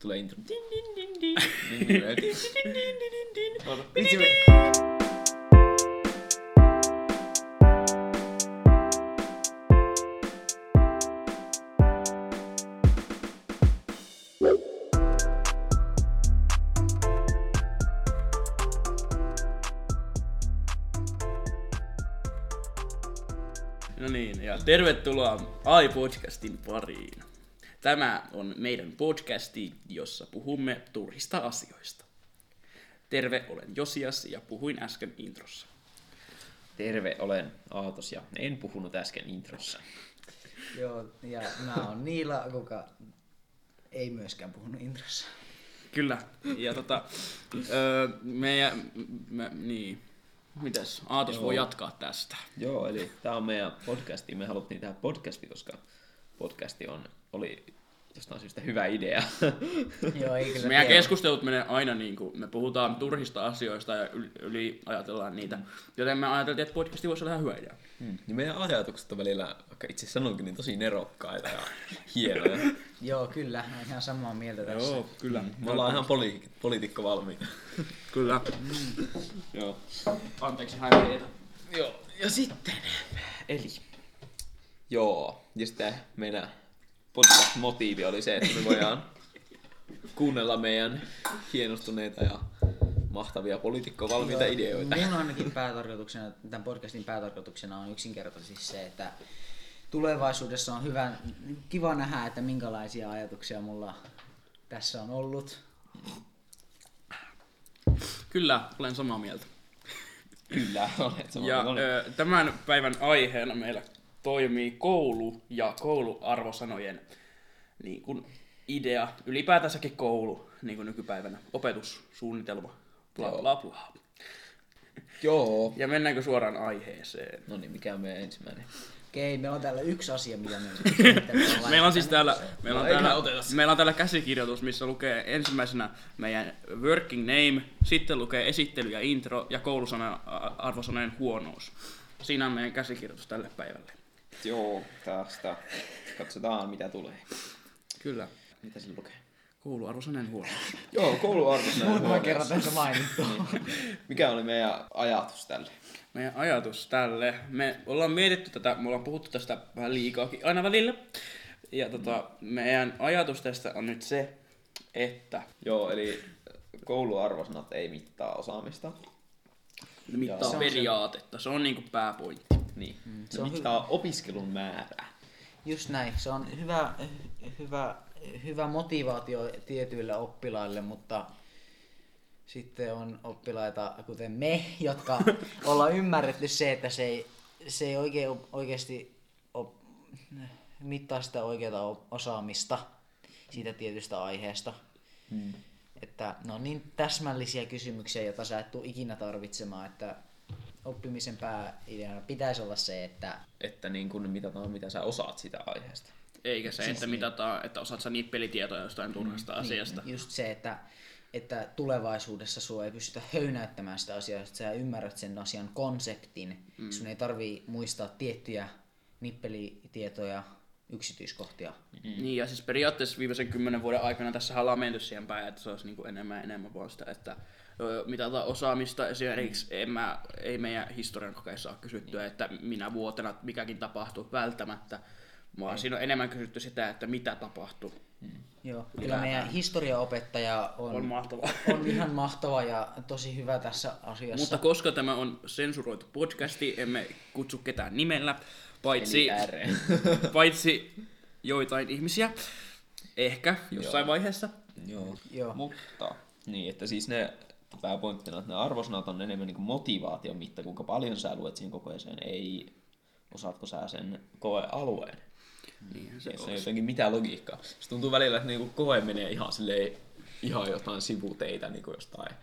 tulee intro. Din, din, din, din. Din, din, din, din, din, din, din. No niin, ja tervetuloa AI-podcastin pariin. Tämä on meidän podcasti, jossa puhumme turhista asioista. Terve, olen Josias ja puhuin äsken introssa. Terve, olen Aatos ja en puhunut äsken introssa. Joo, ja mä oon Niila, kuka ei myöskään puhunut introssa. Kyllä, ja tota, öö, meidän, me, niin, mitäs, Aatos Joo. voi jatkaa tästä. Joo, eli tämä on meidän podcasti. Me haluttiin tehdä podcasti, koska podcasti on, oli jostain syystä hyvä idea. Joo, ei kyllä Meidän keskustelut menee aina niin kuin, me puhutaan turhista asioista ja yli, yli ajatellaan niitä. Joten me ajateltiin, että podcasti voisi olla ihan hyvä idea. Hmm. Niin meidän ajatukset on välillä, vaikka itse sanonkin, niin tosi nerokkaita ja hienoja. Joo, kyllä, mä ihan samaa mieltä tässä. Joo, kyllä. Me ollaan ihan poli- poliitikko valmiita. Kyllä. Joo. Anteeksi häiriöitä. Joo, ja sitten, eli, joo, ja sitten meidän podcast-motiivi oli se, että me voidaan kuunnella meidän hienostuneita ja mahtavia poliitikkovalmiita Joo, ideoita. Mun ainakin päätarkoituksena, tämän podcastin päätarkoituksena on yksinkertaisesti se, että tulevaisuudessa on hyvä, kiva nähdä, että minkälaisia ajatuksia mulla tässä on ollut. Kyllä, olen samaa mieltä. Kyllä, olet sama. Ja mieltä. ö, tämän päivän aiheena meillä toimii koulu ja kouluarvosanojen niin kuin idea, ylipäätänsäkin koulu niin kuin nykypäivänä, opetussuunnitelma, bla Joo. bla bla. Joo. Ja mennäänkö suoraan aiheeseen? No niin, mikä on meidän ensimmäinen? Okei, meillä on täällä yksi asia, mitä me Meillä on siis täällä, meillä on No, täällä, oteta meillä on täällä käsikirjoitus, missä lukee ensimmäisenä meidän working name, sitten lukee esittely ja intro ja koulusana arvosanojen huonous. Siinä on meidän käsikirjoitus tälle päivälle. Joo, tästä. Katsotaan mitä tulee. Kyllä. Mitä se lukee? Kouluarvosanojen huonous. Joo, kouluarvosana. Muutaman kerran tässä mainittu. Mikä oli meidän ajatus tälle? Meidän ajatus tälle. Me ollaan mietitty tätä, me ollaan puhuttu tästä vähän liikaakin aina välillä. Ja tota, meidän ajatus tästä on nyt se, että Joo, eli kouluarvosanat ei mittaa osaamista. ne mittaa Se on se- periaatetta. Se on niinku pääpointti. Niin. Mm, se on mittaa opiskelun määrää. Just näin, se on hyvä, hyvä, hyvä motivaatio tietyille oppilaille, mutta sitten on oppilaita, kuten me, jotka ollaan ymmärretty se, että se ei, se ei oikein, oikeasti op, mittaa sitä oikeaa osaamista siitä tietystä aiheesta. Hmm. Että ne on niin täsmällisiä kysymyksiä, joita sä et tule ikinä tarvitsemaan, että oppimisen pääideana pitäisi olla se, että Että niin kun mitataan, mitä sä osaat sitä aiheesta. Eikä se, Siis että niin. mitataan, että osaat sä nippelitietoja jostain turhasta asiasta. Niin, just se, että, että tulevaisuudessa sua ei pystytä höynäyttämään sitä asiaa, että sä ymmärrät sen asian konseptin. Mm. Sun ei tarvii muistaa tiettyjä nippelitietoja, yksityiskohtia. Niin, ja siis periaatteessa viimeisen kymmenen vuoden aikana tässä ollaan menty siihen päin, että se olisi niin kuin enemmän ja enemmän vaan sitä, että ö, mitataan osaamista. Esimerkiksi en mä, ei meidän historian kokeissa ole kysyttyä, että minä vuotena mikäkin tapahtui välttämättä, vaan siinä on enemmän kysytty sitä, että mitä tapahtui. Joo, kyllä meidän historiaopettaja on, On mahtavaa. on ihan mahtava ja tosi hyvä tässä asiassa. Mutta koska tämä on sensuroitu podcasti, emme kutsu ketään nimellä, paitsi, paitsi joitain ihmisiä. Ehkä jossain Joo. vaiheessa. Joo. Joo. Mutta, niin, että siis ne pääpointtina, että ne arvosanat on enemmän niin motivaation mitta, kuinka paljon sä luet siihen kokeeseen, ei osaatko sä sen koealueen. Niin, Se, se ei jotenkin mitään logiikkaa. Se tuntuu välillä, että niinku koe menee ihan silleen, ihan jotain sivuteitä niinku jostain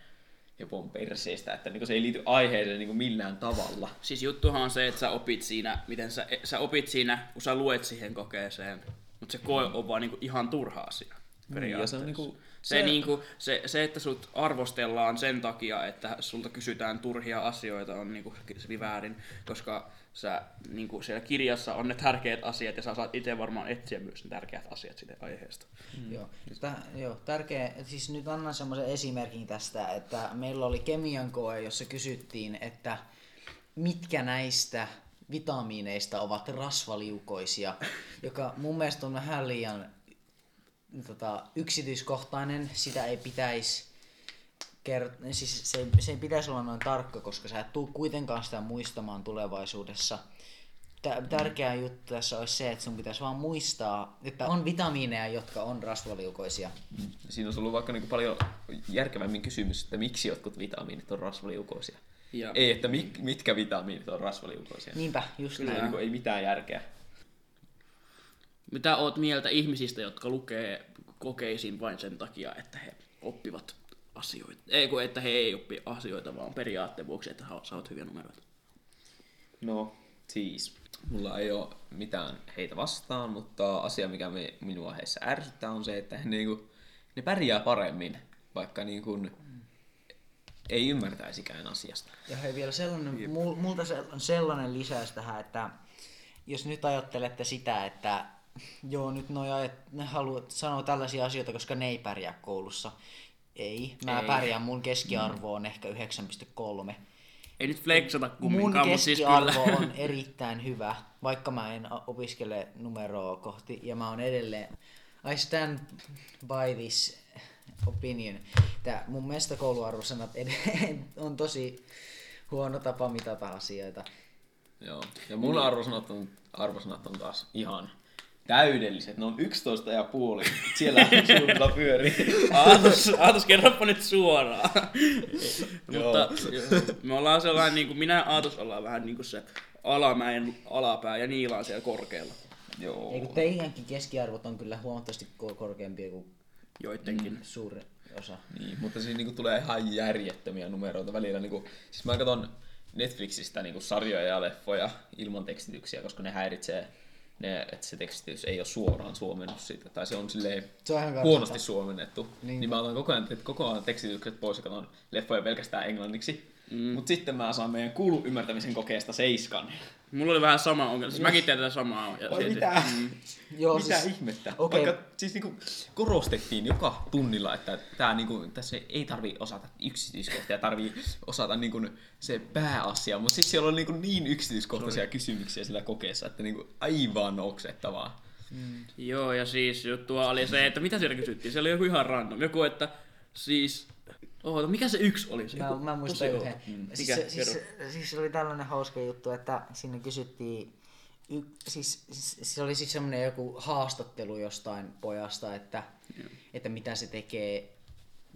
hepon perseestä, että niinku se ei liity aiheeseen niinku millään tavalla. Siis juttuhan on se, että sä opit siinä, miten sä, sä opit siinä, kun sä luet siihen kokeeseen, mutta se koe on vaan niinku ihan turha asia. ja periaatteessa. se on niinku... Se, se, niinku, se, se, että sut arvostellaan sen takia, että sulta kysytään turhia asioita, on niinku väärin, koska sä, niinku, siellä kirjassa on ne tärkeät asiat ja sä saat itse varmaan etsiä myös ne tärkeät asiat siitä aiheesta. Mm. Joo. Tä, joo, tärkeä, siis nyt annan semmoisen esimerkin tästä, että meillä oli kemian koe, jossa kysyttiin, että mitkä näistä vitamiineista ovat rasvaliukoisia, joka mun mielestä on vähän liian tota, yksityiskohtainen, sitä ei pitäisi kert- siis se, se ei pitäisi olla noin tarkka, koska sä et tuu kuitenkaan sitä muistamaan tulevaisuudessa. Tä- tärkeä juttu tässä olisi se, että sun pitäisi vaan muistaa, että on vitamiineja, jotka on rasvaliukoisia. Siinä olisi ollut vaikka niinku paljon järkevämmin kysymys, että miksi jotkut vitamiinit on rasvaliukoisia. Ja, Ei, että mit, mitkä vitamiinit on rasvaliukoisia. Niinpä, just Kyllä. näin. Niinku, ei mitään järkeä. Mitä oot mieltä ihmisistä, jotka lukee kokeisiin vain sen takia, että he oppivat asioita? Ei kun että he ei oppi asioita, vaan periaatteen vuoksi, että he saavat hyviä numeroita. No, siis. Mulla ei ole mitään heitä vastaan, mutta asia, mikä me, minua heissä ärsyttää, on se, että he, niinku, ne pärjää paremmin, vaikka niinku, ei ymmärtäisikään asiasta. Ja hei vielä sellainen, mul, multa se- sellainen lisäys tähän, että jos nyt ajattelette sitä, että joo nyt noi ajat, ne haluat sanoa tällaisia asioita, koska ne ei pärjää koulussa. Ei, mä Ei. pärjään, mun keskiarvo on ehkä 9,3. Ei nyt flexata Mun kumminkaan, mutta siis keskiarvo kyllä. on erittäin hyvä, vaikka mä en opiskele numeroa kohti, ja mä oon edelleen, I stand by this opinion, että mun mielestä kouluarvosanat ed- on tosi huono tapa mitata asioita. Joo. Ja mun arvosanat on, arvosanat on taas ihan täydelliset. Ne on 11 ja puoli. Siellä suunnilla pyörii. Aatos, Aatos kerropa nyt suoraan. Joo. Mutta me ollaan sellainen, niin kuin minä ja Aatos ollaan vähän niin kuin se alamäen alapää ja Niila on siellä korkealla. Joo. Ei kun teidänkin keskiarvot on kyllä huomattavasti ko- korkeampia kuin Joidenkin. suuri osa. Niin, mutta siinä niinku tulee ihan järjettömiä numeroita välillä. Niinku, siis mä katson Netflixistä niinku sarjoja ja leffoja ilman tekstityksiä, koska ne häiritsee ne, että se tekstitys ei ole suoraan suomennus siitä, tai se on silleen Se on huonosti suomennettu. Niinpä. Niin mä otan koko ajan, koko ajan tekstitykset pois ja katson leffoja pelkästään englanniksi. Mm. Mutta sitten mä saan meidän kuulun ymmärtämisen kokeesta seiskan. Mulla oli vähän sama ongelma. Siis mäkin teen tätä samaa. Ja Oi silti- mitä? Mm. Joo, Mitä siis- ihmettä? okei. Vaikka siis niinku korostettiin joka tunnilla, että tää niinku, tässä ei tarvi osata yksityiskohtia, tarvii osata niinku se pääasia, mutta siis siellä on niinku niin yksityiskohtaisia kysymyksiä sillä kokeessa, että niinku aivan oksettavaa. Joo, ja siis juttua oli se, että mitä siellä kysyttiin. Se oli joku ihan random. Joku, että siis... Oota, mikä se yksi oli? Se Mä, joku mä muistan yhden. outo. Siis, Mikä? siis, Kerro. siis se oli tällainen hauska juttu, että sinne kysyttiin, y, siis, siis, se oli siis semmoinen joku haastattelu jostain pojasta, että, että mitä se tekee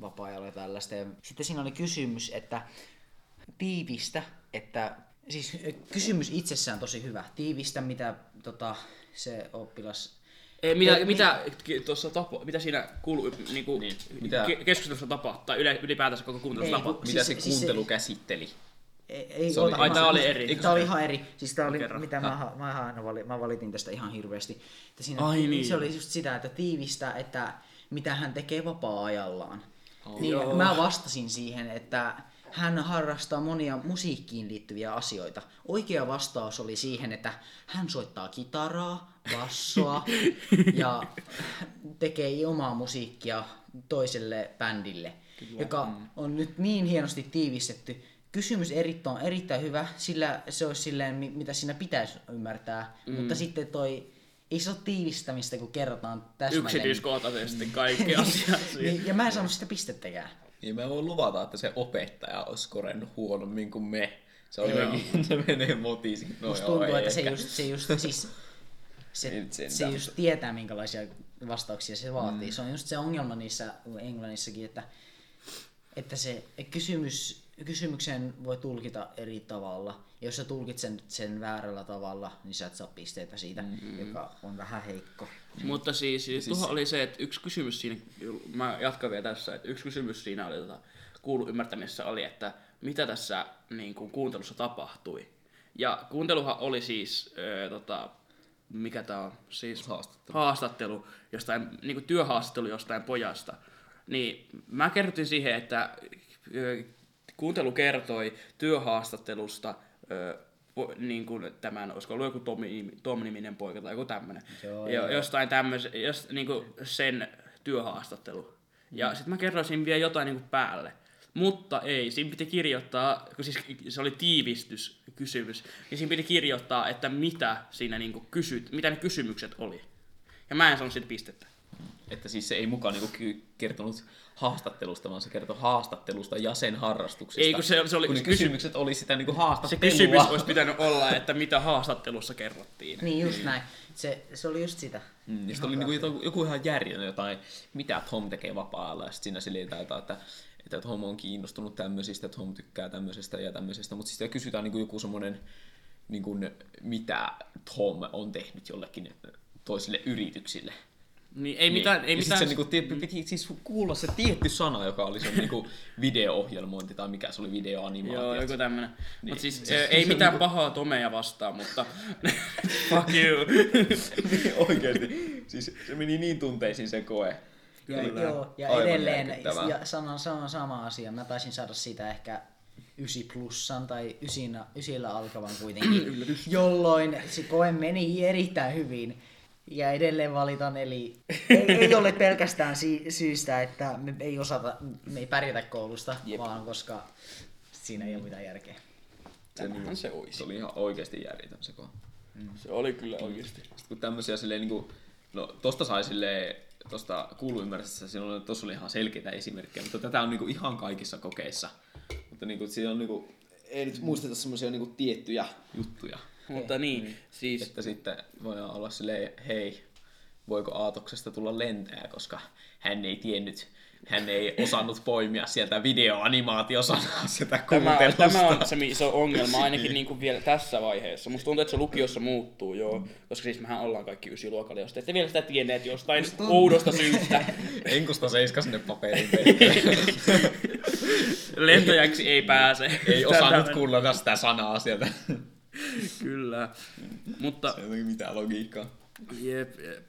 vapaa-ajalla ja tällaista. Ja sitten siinä oli kysymys, että tiivistä, että siis kysymys itsessään tosi hyvä. Tiivistä, mitä tota, se oppilas Ei, mitä, Ei, mitä, tuossa tapo, mitä siinä kuuluu, niinku, Niin, niin, mitä- ke- keskustelussa tapahtuu, tai yle, ylipäätänsä koko kuuntelussa tapahtuu. Mitä Siis- se siis se- kuuntelu käsitteli? Ei, ei Se oli- Ai, mä- tää oli mä- eri. Tää oli ihan eri. Siis tää oli, Kerro. mitä mä, ha- mä, aina vali, mä valitin tästä ihan hirveästi. Että siinä, Ai niin. Se oli just sitä, että tiivistä, että mitä hän tekee vapaa-ajallaan. Oh. Niin Joo. mä vastasin siihen, että hän harrastaa monia musiikkiin liittyviä asioita. Oikea vastaus oli siihen, että hän soittaa kitaraa, bassoa ja tekee omaa musiikkia toiselle bändille, joka on nyt niin hienosti tiivistetty. Kysymys erittäin, erittäin hyvä, sillä se olisi silleen, mi- mitä siinä pitäisi ymmärtää, mm. mutta sitten toi ei se ole tiivistämistä, kun kerrotaan täsmälleen. Yksityiskohtaisesti kaikki asiat. Niin, ja mä en saanut sitä pistettäkään. Niin mä voin luvata, että se opettaja olisi korennut huonommin kuin me. Se on jotenkin, se menee motisiin. No Musta tuntuu, että se ehkä. just, se just, siis, se, Nyt sentään, se just tietää, minkälaisia vastauksia se vaatii. Mm. Se on just se ongelma niissä englannissakin, että, että se kysymys, kysymyksen voi tulkita eri tavalla. Ja jos sä tulkit sen, sen väärällä tavalla, niin sä et saa pisteitä siitä, mm. joka on vähän heikko. Mutta siis, siis tuohon oli se, että yksi kysymys siinä, mä jatkan vielä tässä, että yksi kysymys siinä oli, tota, kuulu ymmärtämisessä oli, että mitä tässä niin kuin, kuuntelussa tapahtui. Ja kuunteluhan oli siis, ö, tota, mikä tää on, siis Haastattelu. haastattelu jostain, niinku työhaastattelu jostain pojasta. Niin mä kerrotin siihen, että kuuntelu kertoi työhaastattelusta ö, po, niin kuin tämän, olisiko ollut joku Tomi, Tom-niminen poika tai joku tämmönen. Joo, jo, jostain tämmöisen, jos, niin kuin sen työhaastattelu. Ja Mm. sitten mä kerroin siinä vielä jotain niin kuin päälle. Mutta ei, siinä piti kirjoittaa, kun siis se oli tiivistys kysymys, niin siinä piti kirjoittaa, että mitä siinä niinku kysyt, mitä ne kysymykset oli. Ja mä en saanut siitä pistettä. Että siis se ei mukaan niinku kertonut haastattelusta, vaan se kertoi haastattelusta ja sen harrastuksista. Ei, kun se- se oli- kun ne se kysy- kysymykset oli sitä niinku Se haastattelua. kysymys olisi pitänyt olla, että mitä haastattelussa kerrottiin. Niin just näin. Se, se oli just sitä. Mm, ja sitten oli niinku joku, joku ihan järjellä jotain, mitä Tom tekee vapaa-ajalla, ja sitten siinä silleen jotain, että, että Tom on kiinnostunut tämmöisistä, että Tom tykkää tämmöisestä ja tämmöisestä, mutta sitten kysytään niinku joku semmoinen, niinku, mitä Tom on tehnyt jollekin toisille yrityksille. Niin ei mitään, ei ja mitään... Sit se niinku, tie- piti siis kuulla se tietty sana, joka oli se niinku video-ohjelmointi tai mikä se oli videoanimaatio. Joo, joku tämmönen. Niin. Mut siis eh, ei mitään niinku- pahaa Tomeja vastaan, mutta fuck you. Oikeesti. Siis se meni niin tunteisiin se koe. Ja, Kyllä. joo, ja Aivan edelleen ja sanon, sanon sama asia. Mä taisin saada siitä ehkä 9 plussan tai 9, 9 alkavan kuitenkin, jolloin se koe meni erittäin hyvin. Ja edelleen valitan, eli ei, ei ole pelkästään si- syystä, että me ei osata, me ei pärjätä koulusta, Jep. vaan koska siinä ei ole mitään järkeä. Tämähän se Se olisi. oli ihan oikeesti järjetön se koe. Se oli kyllä oikeesti. Sitten kun tämmösiä silleen niinku, no tosta sai silleen, tosta kuuluymmärryksessä, siinä oli, tossa oli ihan selkeitä esimerkkejä, mutta tätä on niinku ihan kaikissa kokeissa. Mutta niinku, siinä on niinku, ei nyt muisteta semmoisia niinku tiettyjä juttuja. Mutta niin, siis Että sitten voidaan olla silleen, hei, voiko Aatoksesta tulla lentäjä, koska hän ei tiennyt, hän ei osannut poimia sieltä videoanimaatiosanaa sieltä Tämä, kuuntelusta. tämä on se iso ongelma ainakin niin kuin vielä tässä vaiheessa. Musta tuntuu, että se lukiossa muuttuu joo, koska siis mehän ollaan kaikki ysiluokalla, jos te ette vielä sitä tienneet jostain oudosta syystä. Enkusta seiska sinne paperiin. Lentäjäksi ei pääse. ei osannut kuulla sitä sanaa sieltä. Kyllä. Mutta, Se ei ole mitään logiikkaa. jep, jep.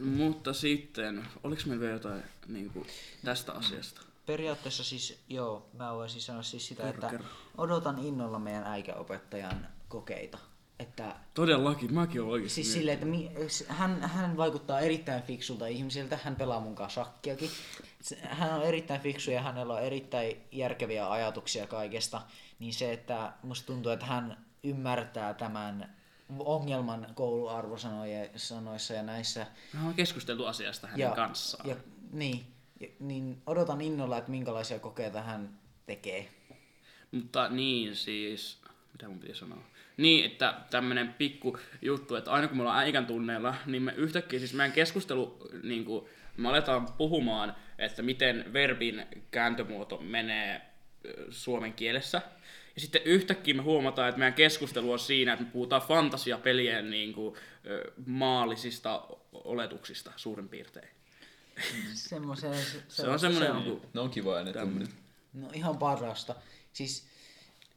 Mutta sitten, oliko meillä vielä jotain niin kuin, tästä asiasta? Periaatteessa siis, joo, mä voisin sanoa siis sitä, Kerro, että odotan innolla meidän äikäopettajan kokeita. Että Todellakin, mäkin olen oikeasti Siis silleen, että mi- hän, hän vaikuttaa erittäin fiksulta ihmiseltä, hän pelaa mun kanssa shakkiakin. Hän on erittäin fiksu ja hänellä on erittäin järkeviä ajatuksia kaikesta. Niin se, että musta tuntuu, että hän ymmärtää tämän ongelman kouluarvosanoissa ja näissä. Me ollaan keskusteltu asiasta hänen Ja, kanssaan. ja, niin, ja, niin odotan innolla, että minkälaisia kokeita hän tekee. Mutta niin siis, mitä mun piti sanoa? Niin, että tämmönen pikku juttu, että aina kun me ollaan äikän tunneilla, niin me yhtäkkiä, siis meidän keskustelu, niin kuin, me aletaan puhumaan, että miten verbin kääntömuoto menee suomen kielessä. Ja sitten yhtäkkiä me huomataan, että meidän keskustelu on siinä, että me puhutaan fantasiapelien niin kuin, maallisista oletuksista suurin piirtein. Semmoisen, se, Se on semmoinen, se on- niin Ne on kivoja ne tämmönen. No ihan parasta. Siis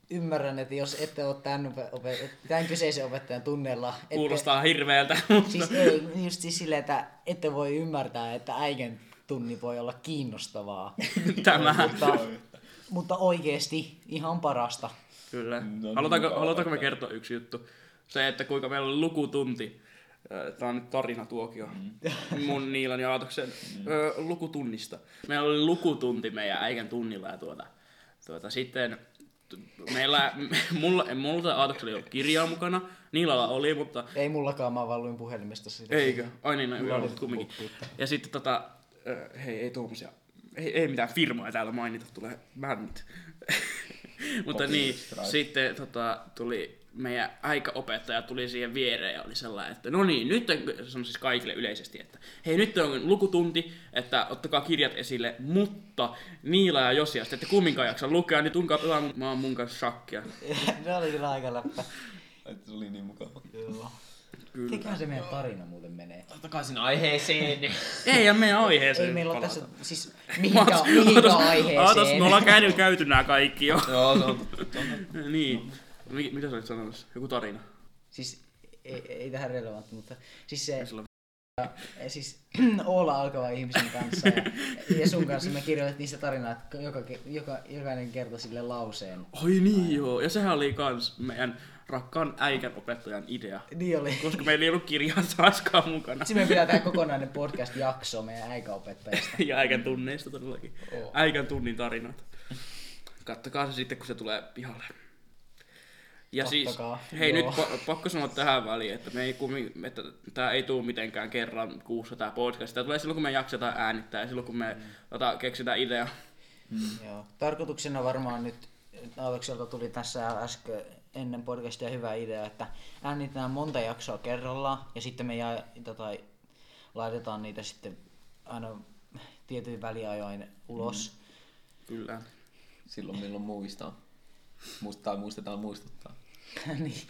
ymmärrän, että jos ette ole tämän, ope- ope- tämän kyseisen opettajan tunneilla, ette, kuulostaa hirveältä, mutta siis ei, just siis silleen, että ette voi ymmärtää, että äiken tunni voi olla kiinnostavaa. tämä. mutta, mutta oikeesti ihan parasta. Kyllä. No, halutaanko, mukava halutaanko me vaikka. kertoa yksi juttu? Se, että kuinka meillä oli lukutunti. Tämä on nyt tarinatuokio mun Niilan ja Aatoksen ö, lukutunnista. Meillä oli lukutunti meidän äikän tunnilla ja tuota, tuota sitten meillä, mulla, multa ja Aatoksella ei ollut kirjaa mukana, Niilalla oli, mutta Ei mullakaan, mä vaan luin puhelimesta sitä. Eikö? Ai niin, no, Mulla mutta kumminkin. lukkuutta. Ja sitten tota, hei, ei tuommoisia, ei, ei mitään firmaa täällä mainita, tulee bännit. mutta niin, sitten tota, tuli meidän aikaopettaja tuli siihen viereen ja oli sellainen, että no niin, nyt on, se on siis kaikille yleisesti, että hei nyt on lukutunti, että ottakaa kirjat esille, mutta Niila ja Josia, sitten ette kumminkaan jaksa lukea, niin tunkaa pelaamaan mun kanssa shakkia. ne oli kyllä aika läppä. Että se oli niin mukava. Joo. Kyllä. Mikähän se meidän tarina muuten menee? Takaisin aiheeseen. Ei, ja meidän aiheeseen Ei meillä ole palata. tässä, siis mihinkä, mihinkä aiheeseen. me ollaan käynyt, käyty nämä kaikki jo. Joo, se on totta. niin. Mi- mitä sä olit sanomassa? Joku tarina? Siis ei, ei tähän relevantti, mutta siis se, ja siis Oola alkava ihmisen kanssa ja, ja sun kanssa me kirjoitettiin sitä tarinaa, että joka, joka, jokainen kertoi sille lauseen. Oi niin joo, ja sehän oli kans meidän rakkaan äikän opettajan idea. Niin oli. Koska meillä ei ollut kirjaa taaskaan mukana. Sitten me pitää tehdä kokonainen podcast-jakso meidän äikäopettajasta. Ja äikän tunneista todellakin. Oo. Äikän tunnin tarinat. Kattokaa se sitten, kun se tulee pihalle. Ja siis, hei joo. nyt pa- pakko sanoa tähän väliin, että, me ei kumi, että tää ei tule mitenkään kerran kuussa tää podcast. Tää tulee silloin, kun me jaksetaan äänittää ja silloin, kun me ota, keksitään idea. Joo. Tarkoituksena varmaan nyt, Aavekselta tuli tässä äsken ennen podcastia hyvä idea, että äänitetään monta jaksoa kerrallaan ja sitten me ja, tota, laitetaan niitä sitten aina tietyin väliajoin ulos. Kyllä. Silloin milloin muistaa. Muistaa, muistetaan muistuttaa. niin.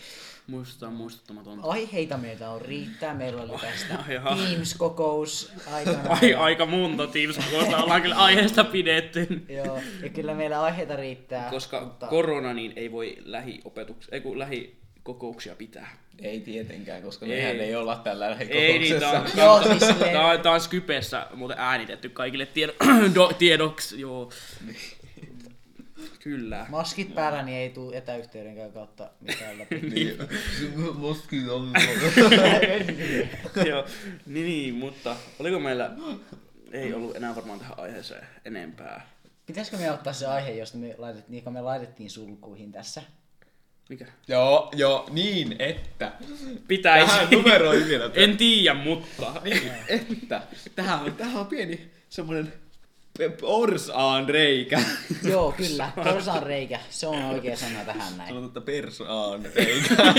Muistutaan muistuttamatonta. Aiheita meitä on riittää. Meillä oli tästä Ai. Teams-kokous aikana. Ai, aika monta Teams-kokousta ollaan kyllä aiheesta pidetty. Joo, ja kyllä meillä aiheita riittää. Koska mutta... korona niin ei voi lähiopetuksia, ei kun lähikokouksia pitää. Ei tietenkään, koska Ei. mehän ei olla tällä Ei niin, tää on. Joo, on- siis silleen- tää on, tää on Skypessä muuten äänitetty kaikille tiedo, do, tiedoksi, joo. Kyllä. Maskit päällä, niin ei tule etäyhteydenkään kautta mitään läpi. Niin, Moski on. joo. Niin, niin, mutta oliko meillä, ei ollut enää varmaan tähän aiheeseen enempää. Pitäisikö me ottaa se aihe, josta me laitettiin, joka me laitettiin sulkuihin tässä? Mikä? Joo, joo, niin, että. Pitäisi. Tähän numeroin vielä. En tiedä, mutta. Niin, että. Tähän on, tähän on pieni semmonen orsaan reikä. Joo, kyllä. Porsan reikä. Se on oikea sana tähän näin. Sanotaan, että persaan reikä.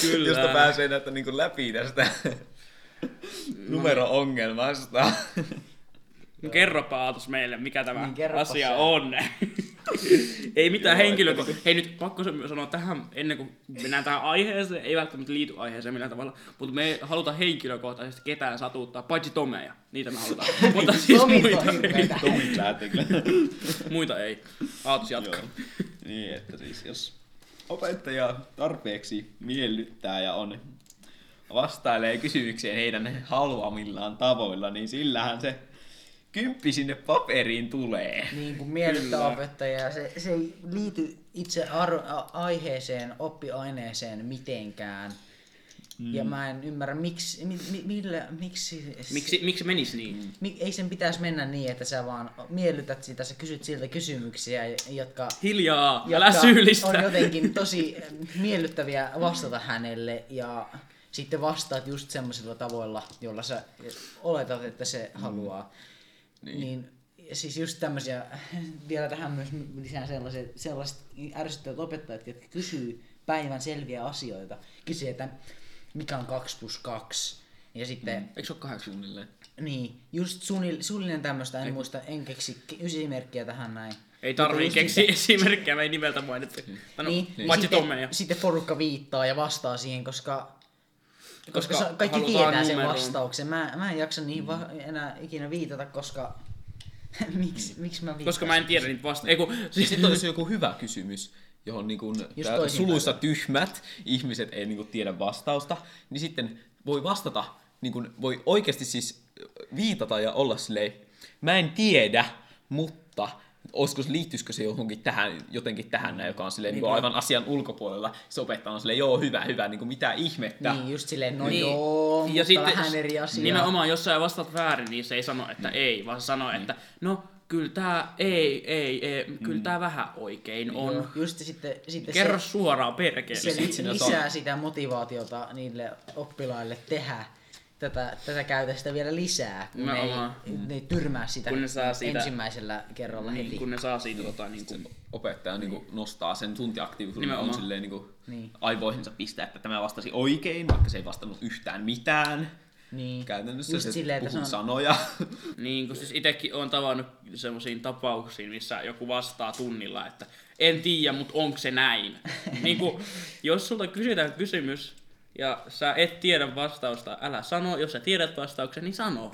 Kyllä. Josta pääsee näistä niinku läpi tästä numero-ongelmasta. Kerropa Aatos meille, mikä tämä Niin, asia se. on. ei mitään Joo, henkilöko... että Hei nyt pakko sanoa tähän, ennen kuin mennään tähän aiheeseen, ei välttämättä liity aiheeseen millään tavalla, mutta me ei haluta henkilökohtaisesti ketään satuttaa, paitsi Tomeja. Niitä me halutaan. mutta siis Tomit muita, hirveitä. Tomit lähtee muita ei. Aatos jatka. Joo. Niin, että siis jos opettaja tarpeeksi miellyttää ja on vastailee kysymykseen heidän haluamillaan tavoilla, niin sillähän se kymppi sinne paperiin tulee. Niin kuin miellyttää opettajaa. Se, se ei liity itse ar- aiheeseen, oppiaineeseen mitenkään. Mm. Ja mä en ymmärrä, miksi, mi, mi, millä, miksi, Miksi, miksi menisi niin? Mi, ei sen pitäisi mennä niin, että sä vaan miellytät sitä, sä kysyt siltä kysymyksiä, jotka, Hiljaa, älä jotka syyllistä. on jotenkin tosi miellyttäviä vastata hänelle ja sitten vastaat just semmoisilla tavoilla, joilla sä oletat, että se haluaa. Niin. niin siis just tämmöisiä, vielä tähän myös lisää sellaiset, sellaiset ärsyttävät opettajat, jotka kysyy päivän selviä asioita. Kysyy, että mikä on 2 plus 2. Ja sitten Eikö se ole kahdeksan? Suunnilleen. niin, just suunnil, suunnilleen tämmöistä, en muista, en keksi ke- esimerkkiä tähän näin. Ei tarvii keksiä niitä- esimerkkejä, me ei nimeltä mainittu. No, Niin, niin, sitten, sitten porukka viittaa ja vastaa siihen, koska, koska, Koska kaikki tietää sen numeroon. vastauksen. Mä, mä en jaksa niihin va- enää ikinä viitata, koska... miksi, miksi mä viittasin? Koska mä en tiedä niitä vasta... Ei kun, siis, Sitten olisi joku hyvä kysymys, johon niin kun, tää suluissa tyhmät ihmiset ei niin kun, tiedä vastausta, niin sitten voi vastata, niin kun, voi oikeasti siis viitata ja olla silleen, mä en tiedä, mutta olisiko, liittyisikö se johonkin tähän, jotenkin tähän, näin, joka on silleen, niin, niin aivan asian ulkopuolella. Se opettaja on silleen, joo, hyvä, hyvä, niin kuin, mitä ihmettä. Niin, just silleen, no Niin. joo, mutta ja sitten vähän eri asia. nimenomaan, jos sä vastaat väärin, niin se ei sano, että ei, vaan se sanoo, että no, kyllä tää ei, ei, ei kyllä tää vähän oikein on. Joo, just sitten, sitten Kerro se, suoraan perkele. se lisää sitä motivaatiota niille oppilaille tehdä tätä, tätä käytöstä vielä lisää, kun ne ei, ne ei tyrmää sitä, Kun ne saa siitä- ensimmäisellä kerralla heti. Niin, kun ne saa siitä tota, niin kuin, Opettaja niin kuin, nostaa sen tuntiaktiivisuuden on Nimenomaan. silleen, niin kuin, Niin. aivoihinsa pistää, että tämä vastasi oikein, vaikka se ei vastannut yhtään mitään. Niin. Käytännössä Just se silleen, se on- sanoja. Niin, kun siis itsekin on tavannut semmoisiin tapauksiin, missä joku vastaa tunnilla, että en tiedä, mutta onko se näin. niin kun, jos sulta kysytään kysymys ja sä et tiedä vastausta, älä sano. Jos sä tiedät vastauksen, niin sano.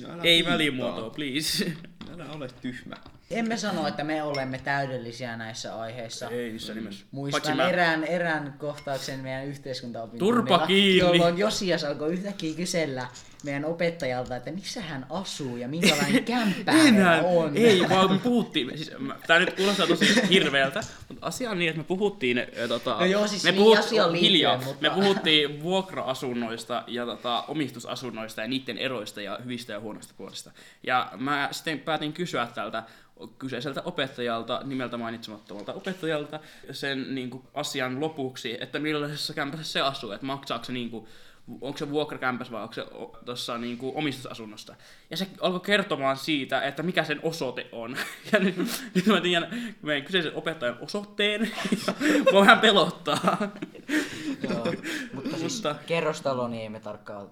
Ja älä Ei viittaa. välimuotoa, please. Älä ole tyhmä. Emme sano, että me olemme täydellisiä näissä aiheissa. Ei missään nimessä. Muistan mä- erään, erään kohtauksen meidän yhteiskuntaopin Turpa kiinni. Jolloin Josias alkoi yhtäkkiä kysellä meidän opettajalta, että missä hän asuu ja minkälainen kämppä Enää, on. ei, vaan me puhuttiin, siis, mä- tää nyt kuulostaa tosi hirveältä, mutta asia on niin, että me puhuttiin, äh, tota, No joo, siis me niin asiaan liittyen, hiljaa, mutta- me puhuttiin vuokra-asunnoista ja tota, omistusasunnoista ja niiden eroista ja hyvistä ja huonoista puolista. Ja mä sitten päätin kysyä tältä kyseiseltä opettajalta, nimeltä mainitsemattomalta opettajalta, sen niin kuin, asian lopuksi, että millaisessa kämpässä se asuu, että maksaako se niin kuin, onko se vuokrakämpäs vai onko se o- tuossa niinku omistusasunnosta. Ja se alkoi kertomaan siitä, että mikä sen osoite on. Ja nyt, nyt mä tiedän meidän kyseisen opettajan osoitteen. Ja mua vähän pelottaa. Joo, mutta siis Mutta- kerrostalo, niin ei me tarkkaa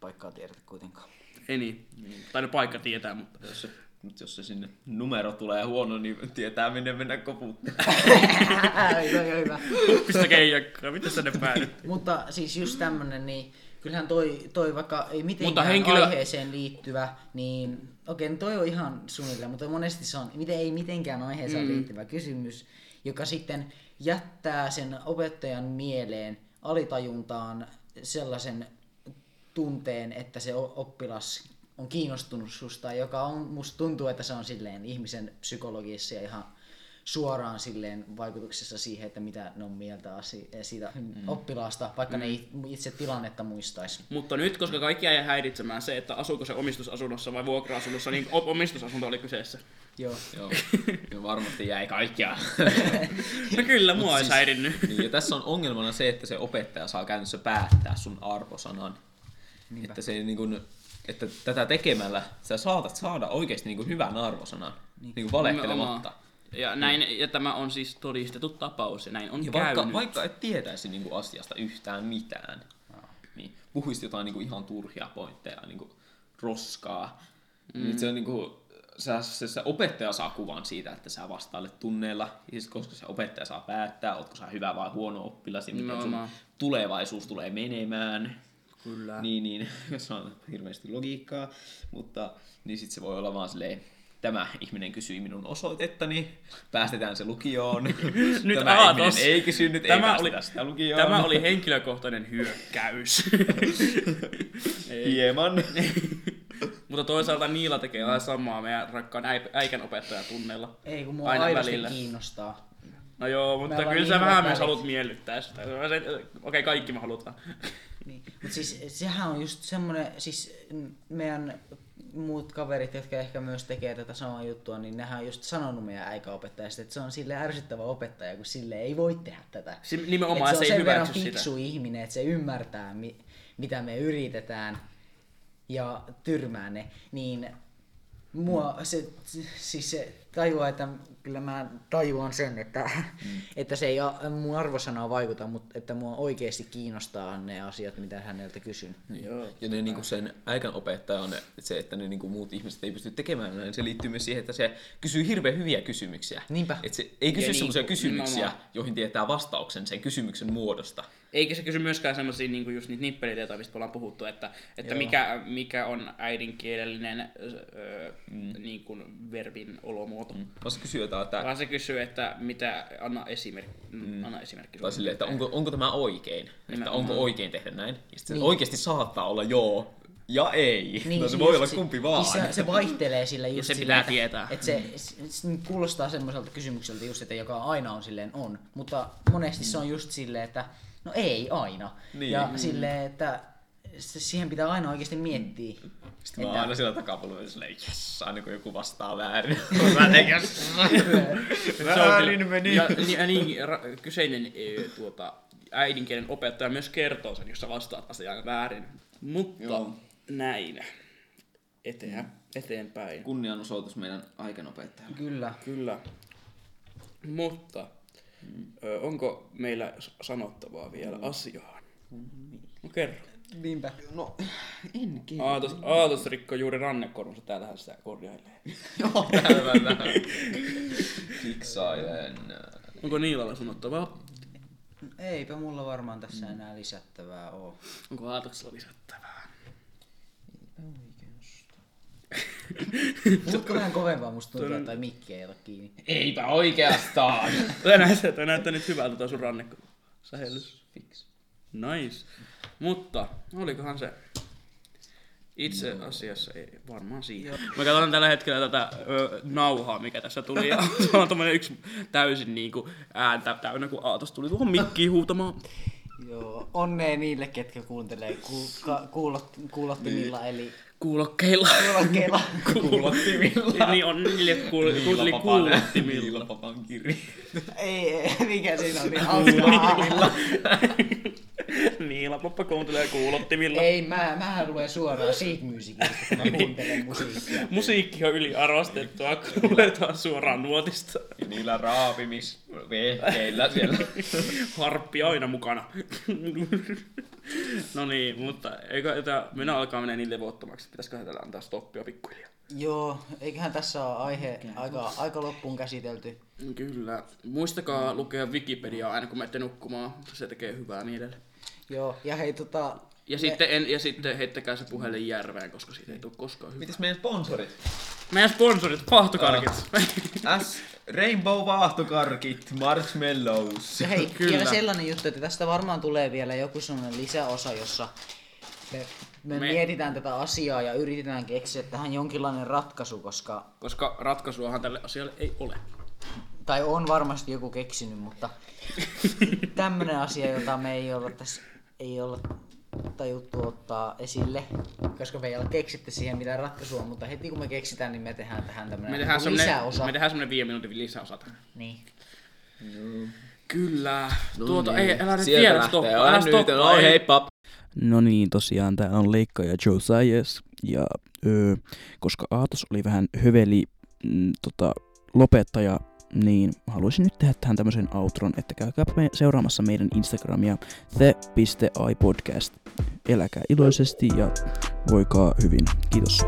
paikkaa tiedetä kuitenkaan. Ei niin. Tai no paikka tietää, mutta... Jos se, mutta jos se sinne numero tulee huono, niin tietää minne mennä koputtaa. hyvä, hyvä, hyvä. Pistä keijakkaa, miten sä ne päädyt? Mutta siis just tämmönen, niin kyllähän toi, toi vaikka ei mitenkään Mutta henkilö- aiheeseen liittyvä, niin okei, no toi on ihan suunnilleen, mutta monesti se on, miten ei mitenkään aiheeseen mm. liittyvä kysymys, joka sitten jättää sen opettajan mieleen alitajuntaan sellaisen tunteen, että se oppilas on kiinnostunut susta, joka on, musta tuntuu, että se on silleen ihmisen psykologiassa ja ihan suoraan silleen vaikutuksessa siihen, että mitä ne on mieltä asi- siitä mm. oppilaasta, vaikka mm. ne ei itse tilannetta muistaisi. Mutta nyt, koska kaikki jäi häiritsemään se, että asuuko se omistusasunnossa vai vuokra-asunnossa, niin omistusasunto oli kyseessä. Joo. Joo, ja varmasti jäi kaikkia. No kyllä, mua olisi häirinnyt. Niin, ja tässä on ongelmana se, että se opettaja saa käytännössä päättää sun arvosanan. Niinpä. Että, se, niin kun, että tätä tekemällä sä saatat saada oikeasti niin kun hyvän arvosanan, niin. Niin valehtelematta. Nimenomaan. Ja, näin, ja tämä on siis todistettu tapaus, ja näin on Ja käynyt. vaikka, vaikka et tietäisi niin kuin asiasta yhtään mitään, niin puhuisit jotain niin kuin ihan turhia pointteja, niin kuin roskaa, mm. niin se on niin kuin, sä, se, se, opettaja saa kuvan siitä, että sä vastailet tunneilla, sit, koska se opettaja saa päättää, ootko sä hyvä vai huono oppilas, ja miten sun tulevaisuus tulee menemään. Kyllä. Niin, niin, se on hirveästi logiikkaa, mutta niin sit se voi olla vaan silleen, tämä ihminen kysyi minun osoitettani, päästetään se lukioon. Nyt tämä aatos. ihminen ei kysynyt, Tämä ei oli- sitä lukioon. Tämä oli henkilökohtainen hyökkäys. Hieman. Mutta toisaalta Niila tekee vähän samaa meidän rakkaan äi- äikän opettajatunneilla. Ei, kun mua Aina aidosti välillä. kiinnostaa. No joo, mutta kyllä niin sä vähän hyvät myös haluat miellyttää sitä. Okei, okay, kaikki me halutaan. Niin. Mutta siis sehän on just semmoinen, siis meidän muut kaverit, jotka ehkä myös tekee tätä samaa juttua, niin nehän on just sanonut meidän äikäopettajasta, että se on sille ärsyttävä opettaja, kun sille ei voi tehdä tätä. Se, nimenomaan Et se se ei sen verran hyväksy sitä. fiksu ihminen, että se ymmärtää, mi- mitä me yritetään ja tyrmää ne, niin mua se, siis se tajuaa, että kyllä mä tajuan sen, että, mm. että se ei mun arvosanaa vaikuta, mutta että mua oikeasti kiinnostaa ne asiat, mitä häneltä kysyn. Joo. Ja ne, niin sen äikän opettaja on se, että ne niin kuin muut ihmiset ei pysty tekemään näin. Se liittyy myös siihen, että se kysyy hirveän hyviä kysymyksiä. Niinpä. Että se ei kysy Ja semmoisia niin, kysymyksiä, nimenomaan. joihin tietää vastauksen sen kysymyksen muodosta. Eikä se kysy myöskään semmoisia niin just niitä nippelitietoja, mistä ollaan puhuttu, että, että Joo. mikä, mikä on äidinkielellinen öö, mm. niin kuin verbin olomuoto. Mm. Vaan se kysyy jotain, että, Vaan se kysyy, että mitä, anna esimerkki. Mm. Anna esimerkki. tai silleen, että onko, onko tämä oikein. Että onko oikein tehdä näin. Ja sitten Niin. oikeasti saattaa olla joo ja ei. no se voi just olla si- kumpi vaan. Siis se, se vaihtelee sillä just se sillä, pitää että, tietää. Että se, se, se kuulostaa semmoiselta kysymykseltä just, että joka aina on silleen on, mutta monesti se on just silleen, että no ei aina. Niin. Ja Mm. silleen, että se, siihen pitää aina oikeasti miettiä. Sitten mä oon että- aina siellä takapolulla silleen, jes, aina kun joku vastaa väärin. mä teen, yes. Väärin meni. Ja, niin, ja niin, ra, kyseinen e, tuota, äidinkielen opettaja myös kertoo sen, jos sä vastaat asiaan väärin. Mutta Joo. Näin. Eteen, eteenpäin. Kunnianosoitus meidän aikanopettajalle. Kyllä. Kyllä. Mutta ö, onko meillä sanottavaa vielä asiaan? No kerro. Niinpä. No, en Aatos, Aatos rikko juuri rannekorvansa, täällähän sitä korjailee. Joo, vähän vähän. Fiksailen. Onko Niilalla sanottavaa? Eipä mulla varmaan tässä enää lisättävää oo. Onko Aatoksella lisättävää? Puhutko vähän kovempaa, musta tuntuu, että mikki ei ole kiinni. Eipä oikeastaan. Toi näyttää, toi näyttää nyt hyvältä toi sun rannikko. Sähellys. Fix. Nice. Mutta, olikohan se? Itse asiassa ei varmaan siinä. Mä katson tällä hetkellä tätä ö, nauhaa, mikä tässä tuli. Ja se on tommonen yksi täysin niinku ääntä täynnä, kun Aatos tuli tuohon mikkiin huutamaan. Joo, onnea niille, ketkä kuuntelee ku, ka, kuulot, kuulottimilla, eli Kuulokkeilla. kuulokkeilla. Kuulottimilla. niin on niille kuul- kuunteli kuulottimilla. Niilapapan kirja. ei, ei, mikä siinä on niin hauskaa. Niillä poppa kuuntelee kuulottimilla. ei, mä, mä luen suoraan siitä musiikista, kun mä kuuntelen musiikkia. Musiikki on yliarvostettua, kuuletaan suoraan nuotista. Ja niillä raapimisvehkeillä siellä. Harppi aina mukana. no niin, mutta eikö tätä, minä alkaa menee niin levottomaksi, pitäisiköhän tällä antaa stoppia pikkuhiljaa. Joo, eiköhän tässä ole aihe aika, aika loppuun käsitelty. Kyllä. Muistakaa lukea Wikipediaa aina kun menette nukkumaan, se tekee hyvää mielelle. Joo, ja hei tota... Ja, sitten, en, ja sitten heittäkää se puhelin järveen, koska siitä ei tule koskaan hyvää. Mitäs meidän sponsorit? Meidän sponsorit, Pahtokarkit. S Rainbow vaahtokarkit, Marshmallows. Hei, Kyllä. vielä sellainen juttu, että tästä varmaan tulee vielä joku sellainen lisäosa, jossa me, me, Me- mietitään tätä asiaa ja yritetään keksiä tähän jonkinlainen ratkaisu, koska, Koska ratkaisuahan tälle asialle ei ole. tai on varmasti joku keksinyt, mutta tämmönen asia, jota me ei olla tässä, ei olla tajuttu ottaa esille, koska me ei ole keksitty siihen mitään ratkaisua, mutta heti kun me keksitään, niin me tehdään tähän tämmönen Me tehdään lisäosa. me tehdään semmonen viiden minuutin lisäosa tähän. Niin. Kyllä. tuota, ei, älä nyt No Sieltä vielä stoppaa. Älä stoppaa. oi ei. heippa. No niin, tosiaan tää on Leikka ja Joe Sayers. Ja öö, koska Aatos oli vähän höveli mm, tota, lopettaja, niin haluaisin nyt tehdä tähän tämmöisen outron, että käykää me seuraamassa meidän Instagramia the.ipodcast. Eläkää iloisesti ja voikaa hyvin. Kiitos.